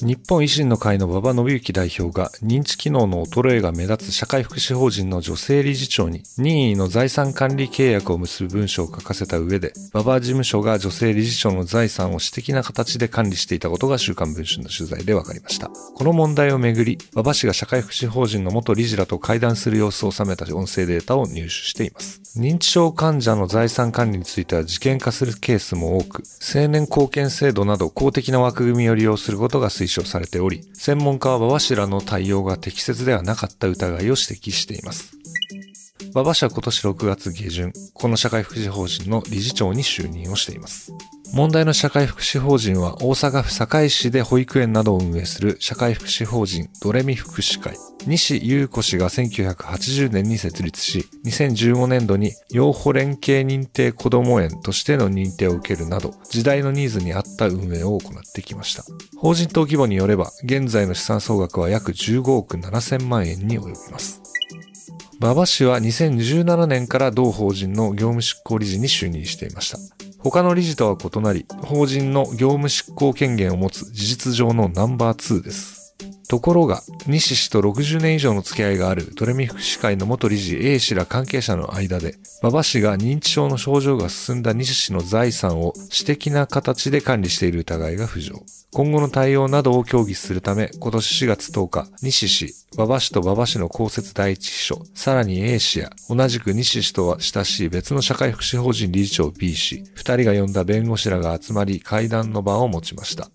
日本維新の会の馬場伸幸代表が認知機能の衰えが目立つ社会福祉法人の女性理事長に任意の財産管理契約を結ぶ文書を書かせた上で、馬場事務所が女性理事長の財産を私的な形で管理していたことが週刊文春の取材で分かりました。この問題をめぐり、馬場氏が社会福祉法人の元理事らと会談する様子を収めた音声データを入手しています。認知症患者の財産管理については事件化するケースも多く、青年貢献制度など公的な枠組みを利用することが推推奨されており、専門家は馬場氏らの対応が適切ではなかった疑いを指摘しています。馬場氏は今年6月下旬、この社会福祉法人の理事長に就任をしています。問題の社会福祉法人は大阪府堺市で保育園などを運営する社会福祉法人ドレミ福祉会。西優子氏が1980年に設立し、2015年度に養護連携認定子ども園としての認定を受けるなど、時代のニーズに合った運営を行ってきました。法人等規模によれば、現在の資産総額は約15億7000万円に及びます。馬場氏は2017年から同法人の業務執行理事に就任していました。他の理事とは異なり、法人の業務執行権限を持つ事実上のナンバー2です。ところが、西氏と60年以上の付き合いがあるドレミ福祉会の元理事 A 氏ら関係者の間で、馬場氏が認知症の症状が進んだ西氏の財産を私的な形で管理している疑いが浮上。今後の対応などを協議するため、今年4月10日、西氏、馬場氏と馬場氏の公設第一秘書、さらに A 氏や、同じく西氏とは親しい別の社会福祉法人理事長 B 氏、二人が呼んだ弁護士らが集まり会談の場を持ちました。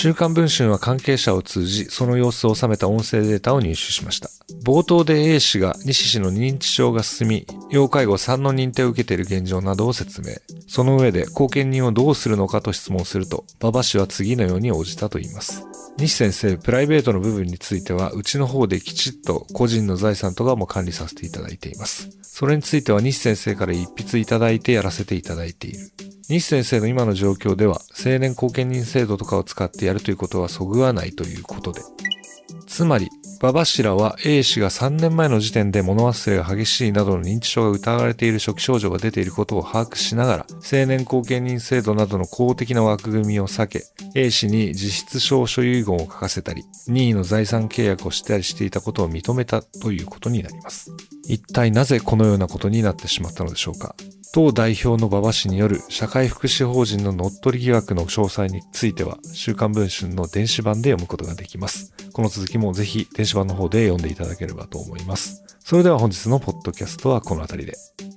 週刊文春は関係者を通じ、その様子を収めた音声データを入手しました。冒頭で A 氏が西氏の認知症が進み、要介護3の認定を受けている現状などを説明。その上で後見人をどうするのかと質問すると、馬場氏は次のように応じたと言います。西先生、プライベートの部分については、うちの方できちっと個人の財産とかも管理させていただいています。それについては西先生から一筆いただいてやらせていただいている。西先生の今の状況では、青年後見人制度とかを使ってやるということはそぐわないということで。つまり、馬場氏らは A 氏が3年前の時点で物忘れが激しいなどの認知症が疑われている初期症状が出ていることを把握しながら、青年後見人制度などの公的な枠組みを避け、A 氏に実質証所遺言を書かせたり、任意の財産契約をしたりしていたことを認めたということになります。一体なぜこのようなことになってしまったのでしょうか党代表の馬場氏による社会福祉法人の乗っ取り疑惑の詳細については、週刊文春の電子版で読むことができます。この続きもぜひ電子版の方で読んでいただければと思います。それでは本日のポッドキャストはこの辺りで。